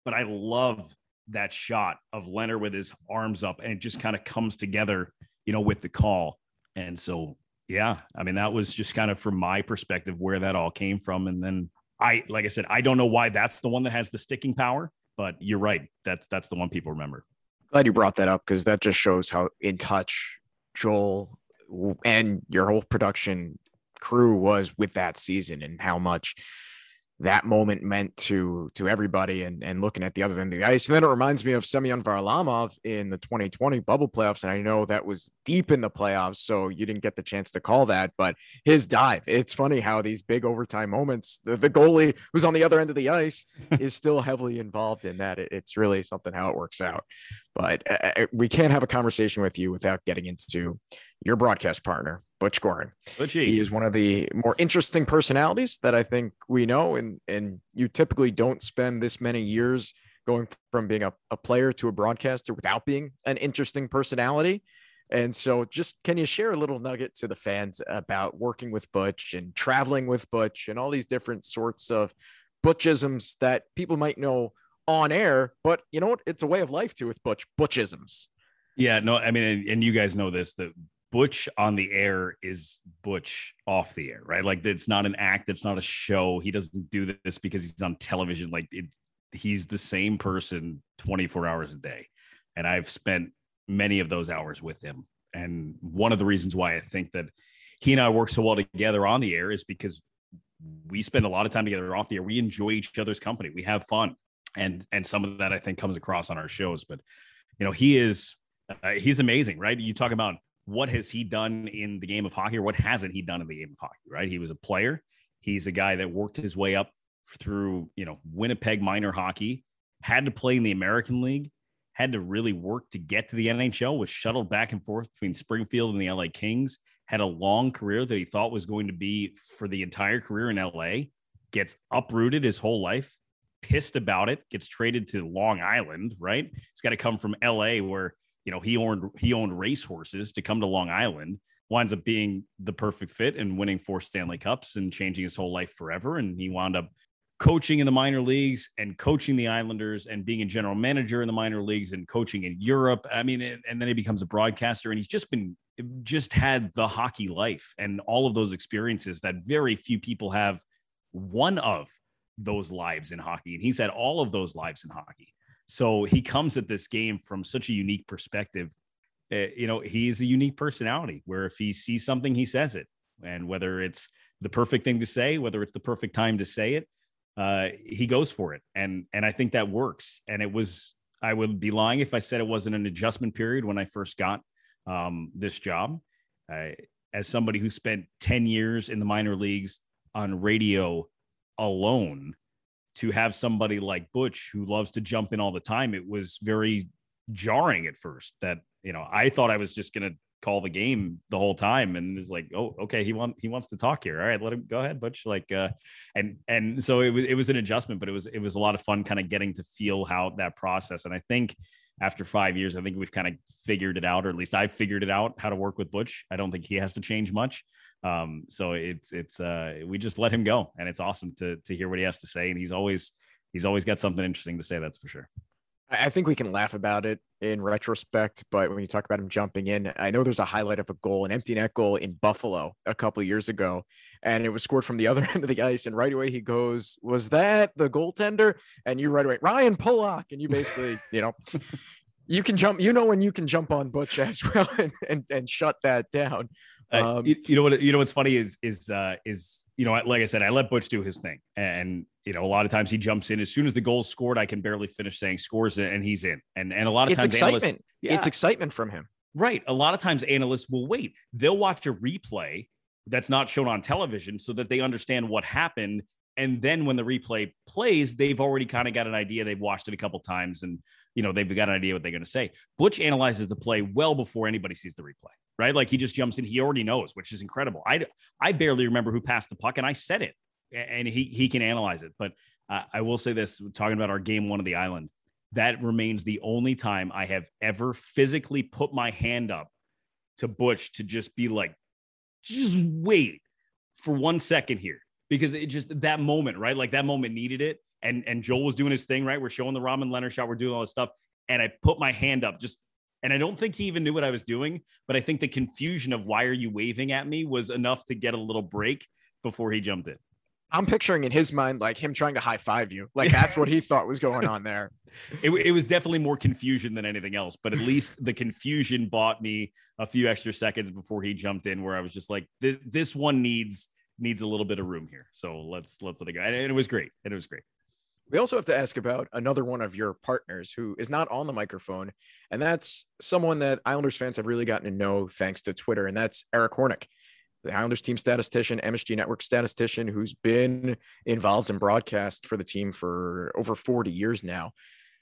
But I love that shot of Lehner with his arms up and it just kind of comes together, you know, with the call. And so, yeah, I mean, that was just kind of from my perspective where that all came from. And then I, like I said, I don't know why that's the one that has the sticking power, but you're right. That's, that's the one people remember. Glad you brought that up because that just shows how in touch Joel and your whole production crew was with that season and how much that moment meant to to everybody and and looking at the other end of the ice. And then it reminds me of Semyon Varlamov in the 2020 bubble playoffs. And I know that was deep in the playoffs, so you didn't get the chance to call that, but his dive. It's funny how these big overtime moments, the, the goalie who's on the other end of the ice is still heavily involved in that. It, it's really something how it works out. But uh, uh, we can't have a conversation with you without getting into your broadcast partner, Butch Goring. Butchie. He is one of the more interesting personalities that I think we know, and and you typically don't spend this many years going from being a, a player to a broadcaster without being an interesting personality. And so, just can you share a little nugget to the fans about working with Butch and traveling with Butch and all these different sorts of Butchisms that people might know on air, but you know what? It's a way of life too with Butch Butchisms. Yeah, no, I mean, and you guys know this. The Butch on the air is Butch off the air, right? Like it's not an act, it's not a show. He doesn't do this because he's on television. Like it, he's the same person 24 hours a day. And I've spent many of those hours with him. And one of the reasons why I think that he and I work so well together on the air is because we spend a lot of time together off the air. We enjoy each other's company. We have fun and and some of that I think comes across on our shows. But you know, he is uh, he's amazing, right? You talk about what has he done in the game of hockey, or what hasn't he done in the game of hockey, right? He was a player. He's a guy that worked his way up through you know Winnipeg minor hockey, had to play in the American League, had to really work to get to the NHL, was shuttled back and forth between Springfield and the LA Kings. Had a long career that he thought was going to be for the entire career in LA. Gets uprooted his whole life, pissed about it, gets traded to Long Island, right? It's got to come from LA where, you know, he owned he owned racehorses to come to Long Island, winds up being the perfect fit and winning four Stanley Cups and changing his whole life forever. And he wound up coaching in the minor leagues and coaching the Islanders and being a general manager in the minor leagues and coaching in Europe. I mean, and then he becomes a broadcaster and he's just been just had the hockey life and all of those experiences that very few people have one of those lives in hockey. And he's had all of those lives in hockey. So he comes at this game from such a unique perspective. Uh, you know, he's a unique personality where if he sees something, he says it. And whether it's the perfect thing to say, whether it's the perfect time to say it, uh, he goes for it. And and I think that works. And it was I would be lying if I said it wasn't an adjustment period when I first got um, this job. I, as somebody who spent 10 years in the minor leagues on radio alone to have somebody like Butch who loves to jump in all the time, it was very jarring at first that, you know, I thought I was just going to call the game the whole time and it's like oh okay he want he wants to talk here. All right let him go ahead butch. Like uh and and so it was it was an adjustment but it was it was a lot of fun kind of getting to feel how that process and i think after five years i think we've kind of figured it out or at least i've figured it out how to work with butch i don't think he has to change much um, so it's it's uh, we just let him go, and it's awesome to to hear what he has to say. And he's always he's always got something interesting to say. That's for sure. I think we can laugh about it in retrospect, but when you talk about him jumping in, I know there's a highlight of a goal, an empty net goal in Buffalo a couple of years ago, and it was scored from the other end of the ice. And right away he goes, "Was that the goaltender?" And you right away, Ryan Pulock, and you basically, you know. You can jump, you know, when you can jump on Butch as well and, and, and shut that down. Uh, Um, you, you know what? You know what's funny is is uh, is you know like I said, I let Butch do his thing, and you know a lot of times he jumps in as soon as the goal's scored. I can barely finish saying scores, and he's in. And and a lot of it's times excitement. analysts- yeah, It's excitement from him. right. A lot of times analysts will wait. They'll watch a replay that's not shown on television so that they understand what happened. And then when the replay plays, they've already kind of got an idea. They've watched it a couple times, and you know they've got an idea what they're going to say. Butch analyzes the play well before anybody sees the replay right? Like he just jumps in. He already knows, which is incredible. I I barely remember who passed the puck, and I said it, and he he can analyze it. But uh, I will say this: talking about our game one of the island, that remains the only time I have ever physically put my hand up to Butch to just be like, just wait for one second here, because it just that moment, right? Like that moment needed it. And and Joel was doing his thing, right? We're showing the Robin Lehner shot. We're doing all this stuff, and I put my hand up just and I don't think he even knew what I was doing, but I think the confusion of why are you waving at me was enough to get a little break before he jumped in. I'm picturing in his mind like him trying to high five you. Like that's what he thought was going on there. It, it was definitely more confusion than anything else, but at least the confusion bought me a few extra seconds before he jumped in, where I was just like, this this one needs needs a little bit of room here. So let's let's let it go. And it was great. And it was great. We also have to ask about another one of your partners who is not on the microphone, and that's someone that Islanders fans have really gotten to know thanks to Twitter, and that's Eric Hornick, the Islanders team statistician, MSG Network statistician, who's been involved in broadcast for the team for over 40 years now.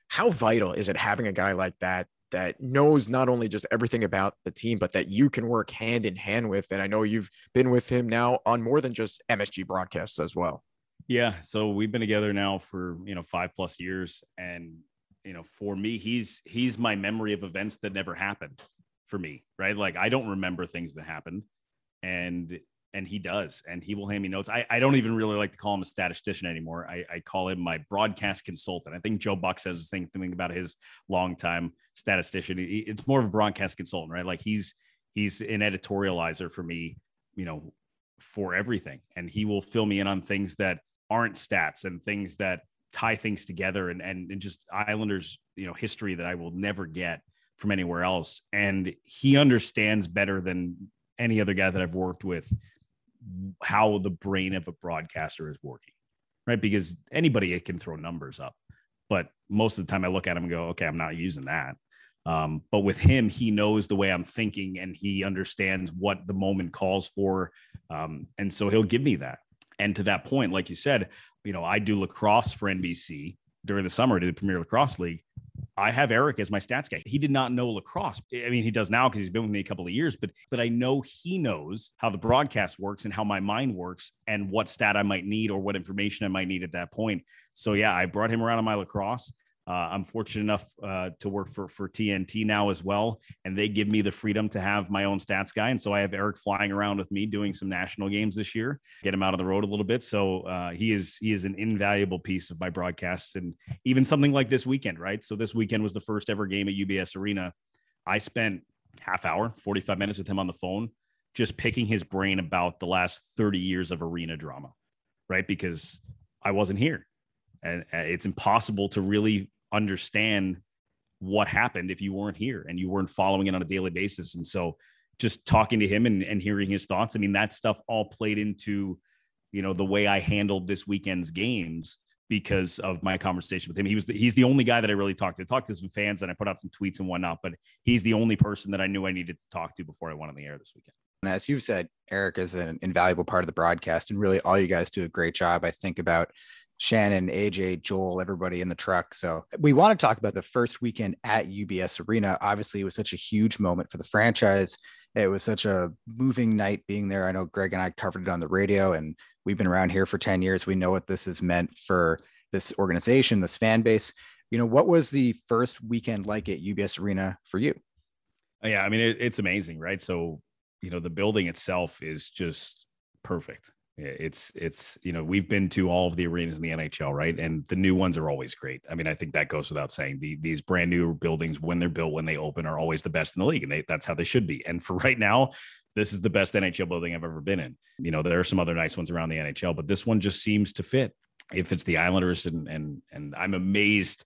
How vital is it having a guy like that that knows not only just everything about the team, but that you can work hand in hand with? And I know you've been with him now on more than just MSG broadcasts as well. Yeah, so we've been together now for you know five plus years, and you know for me, he's he's my memory of events that never happened for me, right? Like I don't remember things that happened, and and he does, and he will hand me notes. I, I don't even really like to call him a statistician anymore. I, I call him my broadcast consultant. I think Joe Buck says the same thing about his longtime statistician. It's more of a broadcast consultant, right? Like he's he's an editorializer for me, you know, for everything, and he will fill me in on things that aren't stats and things that tie things together and, and, and just Islanders, you know, history that I will never get from anywhere else. And he understands better than any other guy that I've worked with how the brain of a broadcaster is working, right? Because anybody can throw numbers up, but most of the time I look at him and go, okay, I'm not using that. Um, but with him, he knows the way I'm thinking and he understands what the moment calls for. Um, and so he'll give me that. And to that point, like you said, you know, I do lacrosse for NBC during the summer to the Premier Lacrosse League. I have Eric as my stats guy. He did not know lacrosse. I mean, he does now because he's been with me a couple of years, but but I know he knows how the broadcast works and how my mind works and what stat I might need or what information I might need at that point. So yeah, I brought him around on my lacrosse. Uh, I'm fortunate enough uh, to work for for TNT now as well, and they give me the freedom to have my own stats guy. And so I have Eric flying around with me doing some national games this year, get him out of the road a little bit. So uh, he is he is an invaluable piece of my broadcasts, and even something like this weekend, right? So this weekend was the first ever game at UBS Arena. I spent half hour, 45 minutes with him on the phone, just picking his brain about the last 30 years of arena drama, right? Because I wasn't here and uh, it's impossible to really understand what happened if you weren't here and you weren't following it on a daily basis. And so just talking to him and, and hearing his thoughts i mean that stuff all played into you know the way i handled this weekend's games because of my conversation with him. He was the, he's the only guy that i really talked to. I talked to some fans and i put out some tweets and whatnot but he's the only person that i knew i needed to talk to before i went on the air this weekend. And as you've said, Eric is an invaluable part of the broadcast, and really all you guys do a great job. I think about Shannon, AJ, Joel, everybody in the truck. So we want to talk about the first weekend at UBS Arena. Obviously, it was such a huge moment for the franchise. It was such a moving night being there. I know Greg and I covered it on the radio, and we've been around here for 10 years. We know what this has meant for this organization, this fan base. You know, what was the first weekend like at UBS Arena for you? Uh, yeah, I mean it, it's amazing, right? So you know the building itself is just perfect. It's it's you know we've been to all of the arenas in the NHL, right? And the new ones are always great. I mean, I think that goes without saying. The these brand new buildings, when they're built, when they open, are always the best in the league, and they, that's how they should be. And for right now, this is the best NHL building I've ever been in. You know, there are some other nice ones around the NHL, but this one just seems to fit. If it's the Islanders, and and and I'm amazed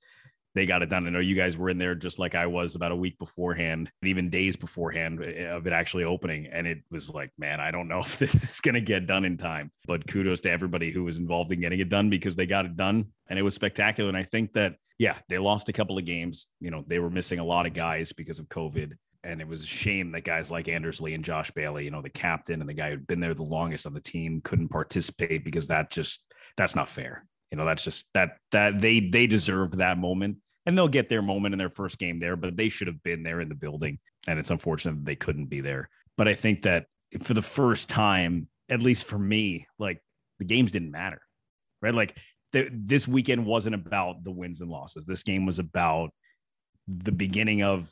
they got it done. I know you guys were in there just like I was about a week beforehand, and even days beforehand eh, of it actually opening. And it was like, man, I don't know if this is going to get done in time. But kudos to everybody who was involved in getting it done because they got it done and it was spectacular. And I think that, yeah, they lost a couple of games. You know, they were missing a lot of guys because of COVID. And it was a shame that guys like Anders Lee and Josh Bailey, you know, the captain and the guy who'd been there the longest on the team couldn't participate because that just, that's not fair. You know, that's just that, that they, they deserve that moment and they'll get their moment in their first game there, but they should have been there in the building. And it's unfortunate that they couldn't be there. But I think that for the first time, at least for me, like the games didn't matter, right? Like the, this weekend wasn't about the wins and losses. This game was about the beginning of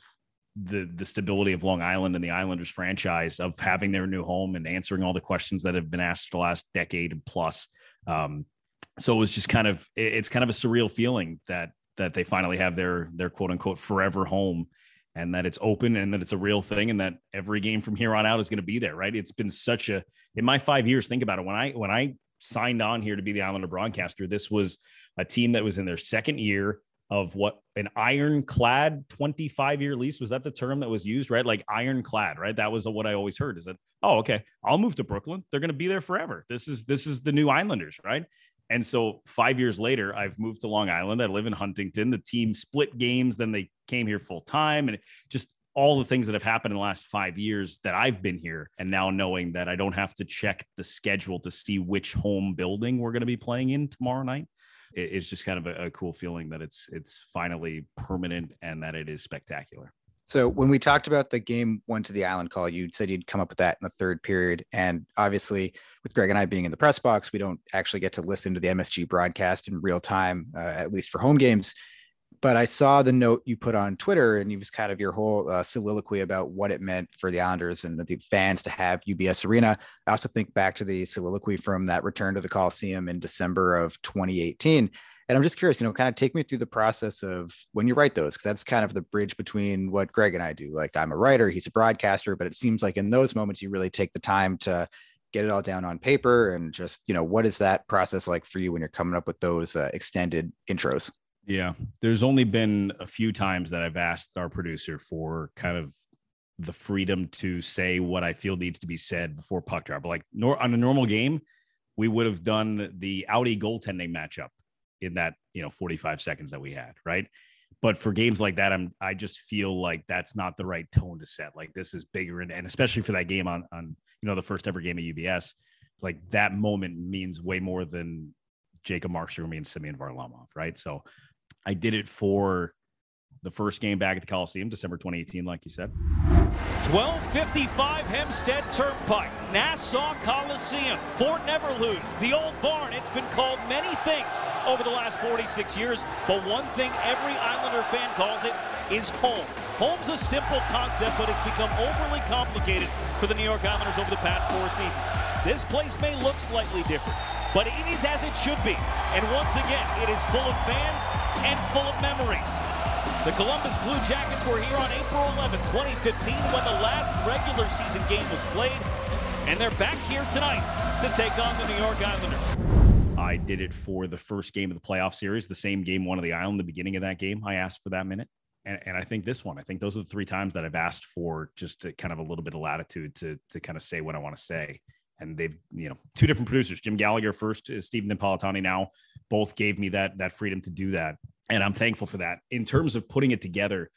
the the stability of Long Island and the Islanders franchise of having their new home and answering all the questions that have been asked for the last decade plus. Um, so it was just kind of it's kind of a surreal feeling that that they finally have their their quote unquote forever home and that it's open and that it's a real thing and that every game from here on out is going to be there right? It's been such a in my 5 years think about it when i when i signed on here to be the islander broadcaster this was a team that was in their second year of what an ironclad 25 year lease was that the term that was used right? Like ironclad right? That was what i always heard is that oh okay i'll move to brooklyn they're going to be there forever. This is this is the new islanders right and so five years later, I've moved to Long Island. I live in Huntington. The team split games, then they came here full time, and just all the things that have happened in the last five years that I've been here. And now knowing that I don't have to check the schedule to see which home building we're going to be playing in tomorrow night. It's just kind of a, a cool feeling that it's it's finally permanent and that it is spectacular. So when we talked about the game one to the island call, you said you'd come up with that in the third period. And obviously, with Greg and I being in the press box, we don't actually get to listen to the MSG broadcast in real time, uh, at least for home games. But I saw the note you put on Twitter, and it was kind of your whole uh, soliloquy about what it meant for the Islanders and the fans to have UBS Arena. I also think back to the soliloquy from that return to the Coliseum in December of 2018 and I'm just curious, you know, kind of take me through the process of when you write those, because that's kind of the bridge between what Greg and I do. Like I'm a writer, he's a broadcaster, but it seems like in those moments you really take the time to get it all down on paper and just, you know, what is that process like for you when you're coming up with those uh, extended intros? Yeah, there's only been a few times that I've asked our producer for kind of the freedom to say what I feel needs to be said before puck drop. But like nor- on a normal game, we would have done the Audi goaltending matchup in that you know 45 seconds that we had right? But for games like that i'm i just feel like that's not the right tone to set. Like this is bigger and, and especially for that game on on you know the first ever game at ubs like that moment means way more than jacob markstrom and Semyon Varlamov, right? So i did it for the first game back at the Coliseum, December 2018, like you said. 1255 Hempstead Turnpike, Nassau Coliseum, Fort Never Lose, the old barn. It's been called many things over the last 46 years, but one thing every Islander fan calls it is home. Home's a simple concept, but it's become overly complicated for the New York Islanders over the past four seasons. This place may look slightly different, but it is as it should be. And once again, it is full of fans and full of memories. The Columbus Blue Jackets were here on April 11, 2015, when the last regular season game was played, and they're back here tonight to take on the New York Islanders. I did it for the first game of the playoff series, the same game one of the island, the beginning of that game. I asked for that minute. And, and I think this one, I think those are the three times that I've asked for just to kind of a little bit of latitude to to kind of say what I want to say. And they've, you know, two different producers, Jim Gallagher first, uh, Stephen Napolitani now, both gave me that that freedom to do that and I'm thankful for that. In terms of putting it together,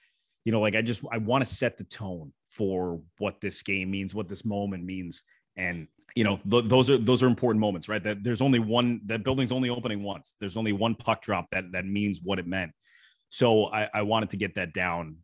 you know, like I just I want to set the tone for what this game means, what this moment means, and you know, th- those are those are important moments, right? That there's only one that building's only opening once. There's only one puck drop that that means what it meant. So I, I wanted to get that down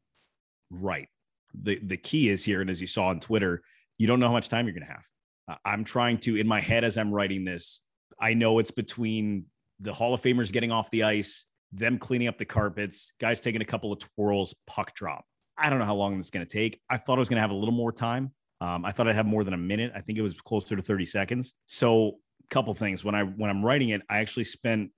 right. The the key is here, and as you saw on Twitter, you don't know how much time you're going to have. I'm trying to in my head as I'm writing this. I know it's between the Hall of Famers getting off the ice them cleaning up the carpets, guys taking a couple of twirls, puck drop. I don't know how long this is going to take. I thought I was going to have a little more time. Um, I thought I'd have more than a minute. I think it was closer to 30 seconds. So couple things when I when I'm writing it, I actually spent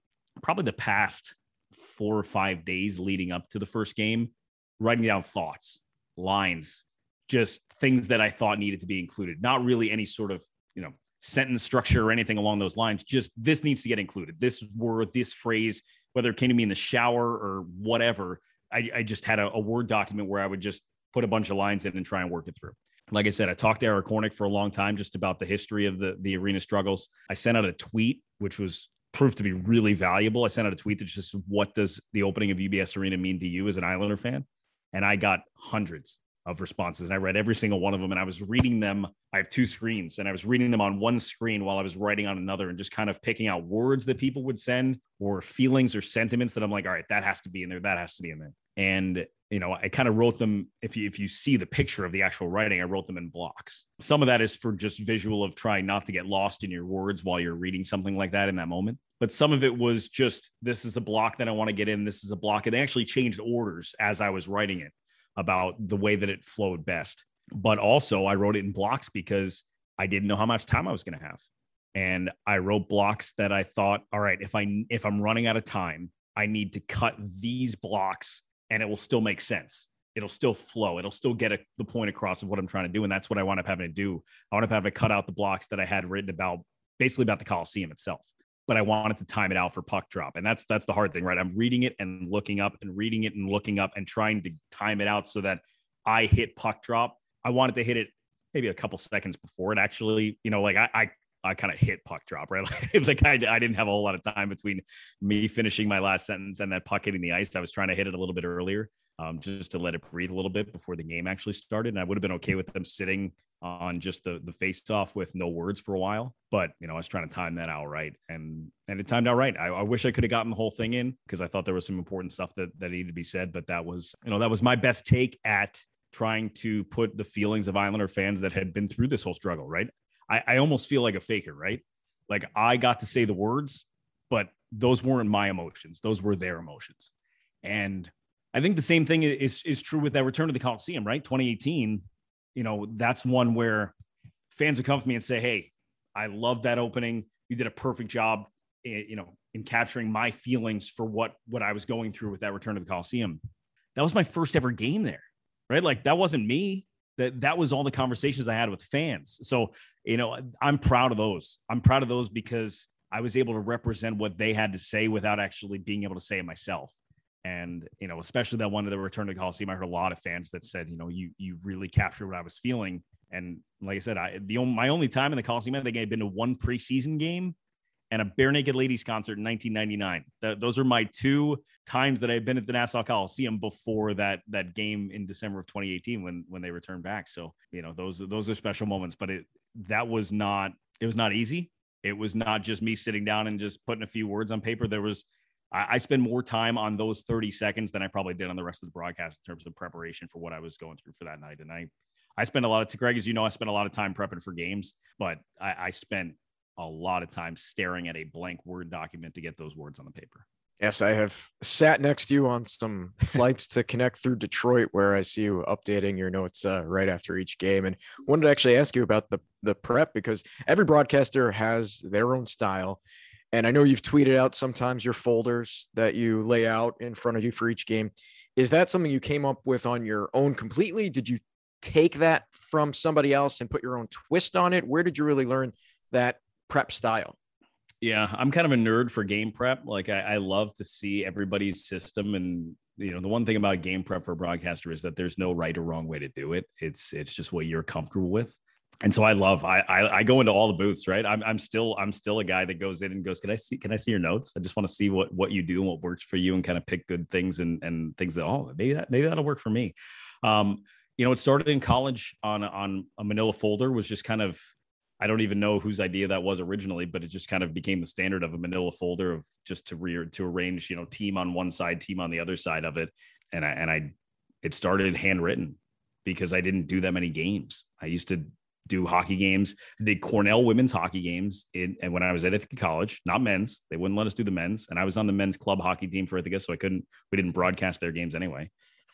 probably the past four or five days leading up to the first game writing down thoughts, lines, just things that I thought needed to be included. Not really any sort of you know sentence structure or anything along those lines. Just this needs to get included. This word, this phrase, whether it came to me in the shower or whatever. I, I just had a, a Word document where I would just put a bunch of lines in and try and work it through. Like I said, I talked to Eric Hornick for a long time just about the history of the the arena struggles. I sent out a tweet, which was proved to be really valuable. I sent out a tweet that just what does the opening of UBS Arena mean to you as an Islander fan? And I got hundreds of responses. And I read every single one of them and I was reading them. I have two screens and I was reading them on one screen while I was writing on another and just kind of picking out words that people would send or feelings or sentiments that I'm like, all right, that has to be in there. That has to be in there. And you know, I kind of wrote them. If you if you see the picture of the actual writing, I wrote them in blocks. Some of that is for just visual of trying not to get lost in your words while you're reading something like that in that moment. But some of it was just this is a block that I want to get in. This is a block, and they actually changed orders as I was writing it about the way that it flowed best. But also, I wrote it in blocks because I didn't know how much time I was going to have, and I wrote blocks that I thought, all right, if I if I'm running out of time, I need to cut these blocks and it will still make sense. It'll still flow. It'll still get a, the point across of what I'm trying to do. And that's what I wound up having to do. I wound up having to cut out the blocks that I had written about basically about the Coliseum itself. But I wanted to time it out for puck drop. And that's that's the hard thing, right? I'm reading it and looking up and reading it and looking up and trying to time it out so that I hit puck drop. I wanted to hit it maybe a couple seconds before it actually, you know, like I, I I kind of hit puck drop, right? Like, I, I didn't have a whole lot of time between me finishing my last sentence and that puck hitting the ice. I was trying to hit it a little bit earlier, um, just to let it breathe a little bit before the game actually started. And I would have been okay with them sitting on just the the face off with no words for a while. But you know, I was trying to time that out right, and and it timed out right. I, I wish I could have gotten the whole thing in because I thought there was some important stuff that that needed to be said. But that was you know that was my best take at trying to put the feelings of Islander fans that had been through this whole struggle, right? I, I almost feel like a faker, right? Like I got to say the words, but those weren't my emotions; those were their emotions. And I think the same thing is is true with that return to the Coliseum, right? 2018. You know, that's one where fans would come to me and say, "Hey, I love that opening. You did a perfect job, in, you know, in capturing my feelings for what what I was going through with that return to the Coliseum." That was my first ever game there, right? Like that wasn't me that that was all the conversations I had with fans. So, you know, I'm proud of those. I'm proud of those because I was able to represent what they had to say without actually being able to say it myself. And, you know, especially that one of the return to the Coliseum, I heard a lot of fans that said, you know, you you really captured what I was feeling. And like I said, I the my only time in the Coliseum, I think I'd been to one preseason game and a Barenaked Ladies concert in 1999. Those are my two times that I've been at the Nassau Coliseum before that that game in December of 2018 when when they returned back. So you know those those are special moments. But it that was not it was not easy. It was not just me sitting down and just putting a few words on paper. There was I, I spend more time on those 30 seconds than I probably did on the rest of the broadcast in terms of preparation for what I was going through for that night. And I I spent a lot of time, Greg, as you know, I spent a lot of time prepping for games, but I, I spent a lot of time staring at a blank Word document to get those words on the paper. Yes, I have sat next to you on some flights to connect through Detroit, where I see you updating your notes uh, right after each game, and wanted to actually ask you about the the prep because every broadcaster has their own style, and I know you've tweeted out sometimes your folders that you lay out in front of you for each game. Is that something you came up with on your own completely? Did you take that from somebody else and put your own twist on it? Where did you really learn that prep style. Yeah, I'm kind of a nerd for game prep. Like I, I, love to see everybody's system, and you know the one thing about game prep for a broadcaster is that there's no right or wrong way to do it. It's it's just what you're comfortable with. And so I love I, I I, go into all the booths, right? I'm I'm still I'm still a guy that goes in and goes, can I see can I see your notes? I just want to see what what you do and what works for you, and kind of pick good things and and things that oh maybe that maybe that'll work for me. Um, you know, it started in college on on a Manila folder was just kind of I don't even know whose idea that was originally, but it just kind of became the standard of a manila folder of just to re- to arrange, you know, team on one side, team on the other side of it. And I and I it started handwritten because I didn't do that many games. I used to do hockey games. I did Cornell women's hockey games in and when I was at Ithaca College, not men's. They wouldn't let us do the men's. And I was on the men's club hockey team for Ithaca, so I couldn't we didn't broadcast their games anyway.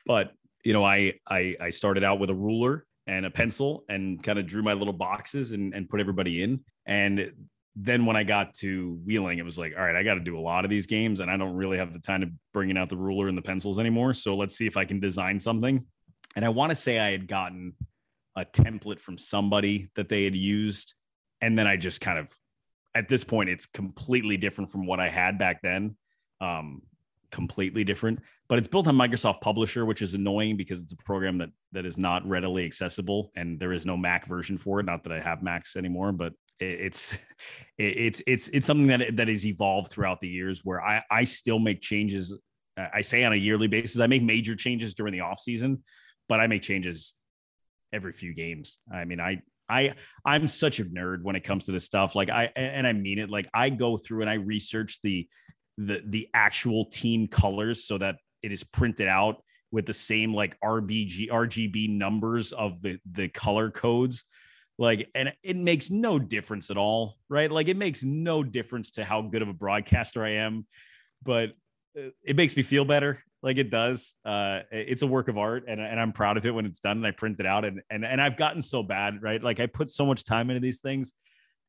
But you know, I I I started out with a ruler and a pencil and kind of drew my little boxes and, and put everybody in. And then when I got to Wheeling, it was like, all right, I got to do a lot of these games, and I don't really have the time to bringing out the ruler and the pencils anymore. So let's see if I can design something. And I want to say I had gotten a template from somebody that they had used, and then I just kind of, at this point, it's completely different from what I had back then. Um, completely different, but it's built on Microsoft Publisher, which is annoying because it's a program that that is not readily accessible, and there is no Mac version for it. Not that I have Macs anymore, but it's it's it's it's something that that has evolved throughout the years where I I still make changes. I say on a yearly basis. I make major changes during the off season, but I make changes every few games. I mean, I I I'm such a nerd when it comes to this stuff. Like I and I mean it. Like I go through and I research the the the actual team colors so that it is printed out with the same like RBG RGB numbers of the the color codes like, and it makes no difference at all, right? Like, it makes no difference to how good of a broadcaster I am, but uh, it makes me feel better. Like it does. Uh, it's a work of art, and, and I'm proud of it when it's done. And I print it out, and and and I've gotten so bad, right? Like I put so much time into these things,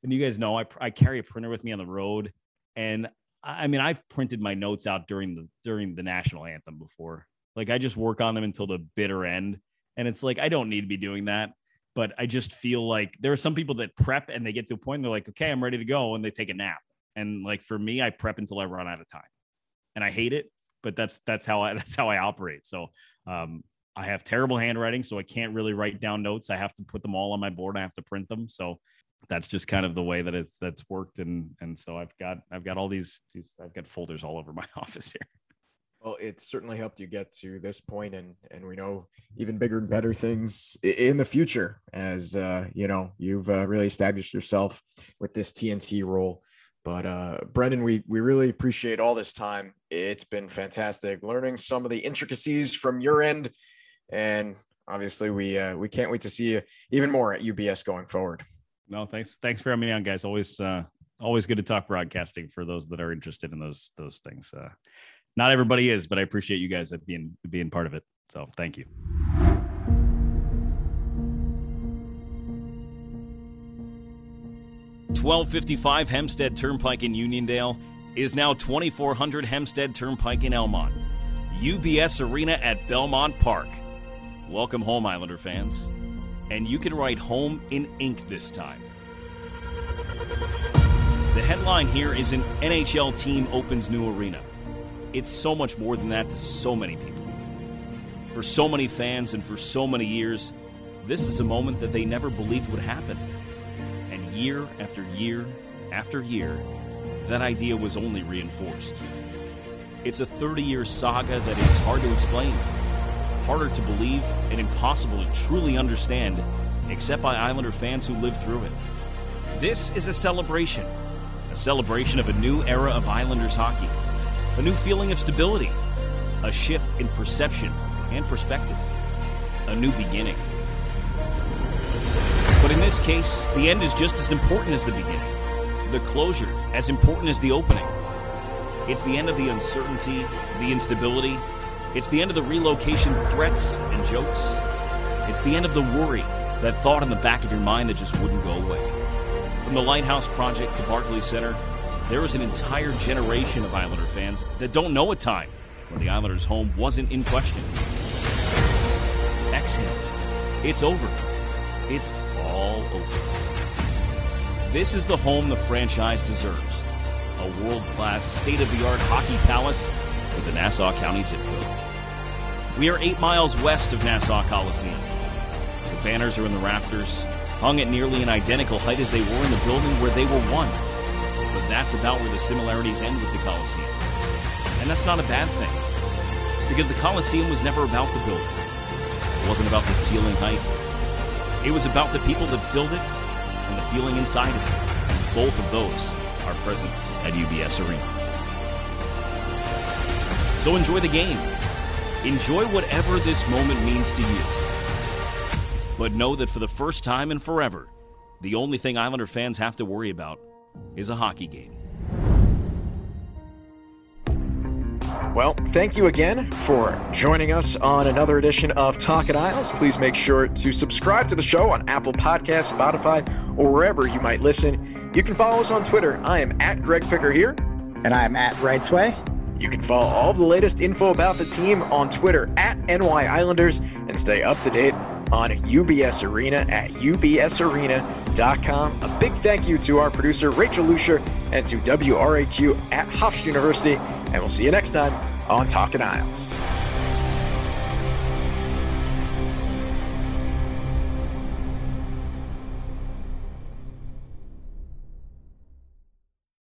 and you guys know I I carry a printer with me on the road, and I mean I've printed my notes out during the during the national anthem before. Like I just work on them until the bitter end, and it's like I don't need to be doing that but I just feel like there are some people that prep and they get to a point they're like, okay, I'm ready to go, and they take a nap. And like for me, I prep until I run out of time, and I hate it, but that's that's how I that's how I operate. So um, I have terrible handwriting, so I can't really write down notes. I have to put them all on my board. I have to print them. So that's just kind of the way that it's that's worked. And and so I've got I've got all these, these I've got folders all over my office here. Well, it's certainly helped you get to this point, and and we know even bigger and better things in the future as uh, you know you've uh, really established yourself with this TNT role. But uh, Brendan, we we really appreciate all this time. It's been fantastic learning some of the intricacies from your end, and obviously we uh, we can't wait to see you even more at UBS going forward. No, thanks thanks for having me on, guys. Always uh, always good to talk broadcasting for those that are interested in those those things. Uh, not everybody is, but I appreciate you guys being being part of it. So thank you. Twelve fifty five Hempstead Turnpike in Uniondale is now twenty four hundred Hempstead Turnpike in Elmont. UBS Arena at Belmont Park. Welcome home, Islander fans. And you can write home in ink this time. The headline here is an NHL team opens new arena it's so much more than that to so many people. For so many fans and for so many years, this is a moment that they never believed would happen. Year after year after year, that idea was only reinforced. It's a 30 year saga that is hard to explain, harder to believe, and impossible to truly understand, except by Islander fans who lived through it. This is a celebration, a celebration of a new era of Islanders hockey a new feeling of stability, a shift in perception and perspective, a new beginning. But in this case, the end is just as important as the beginning, the closure as important as the opening. It's the end of the uncertainty, the instability. It's the end of the relocation threats and jokes. It's the end of the worry, that thought in the back of your mind that just wouldn't go away. From the Lighthouse Project to Barclays Center, there is an entire generation of Islander fans that don't know a time when the Islanders' home wasn't in question. Exhale. It's over. It's all over. This is the home the franchise deserves. A world class, state of the art hockey palace with the Nassau County zip code. We are eight miles west of Nassau Coliseum. The banners are in the rafters, hung at nearly an identical height as they were in the building where they were won. but that's about where the similarities end with the Coliseum. And that's not a bad thing. Because the Coliseum was never about the building. It wasn't about the ceiling height. It was about the people that filled it and the feeling inside of it. And both of those are present at UBS Arena. So enjoy the game. Enjoy whatever this moment means to you. But know that for the first time and forever, the only thing Islander fans have to worry about is a hockey game. Well, thank you again for joining us on another edition of Talking Isles. Please make sure to subscribe to the show on Apple Podcasts, Spotify, or wherever you might listen. You can follow us on Twitter. I am at Greg Picker here. And I'm at Rightsway. You can follow all the latest info about the team on Twitter at NY Islanders and stay up to date on UBS Arena at ubsarena.com. A big thank you to our producer, Rachel Lucier, and to WRHU at Hofstra University. And we'll see you next time on Talking Isles.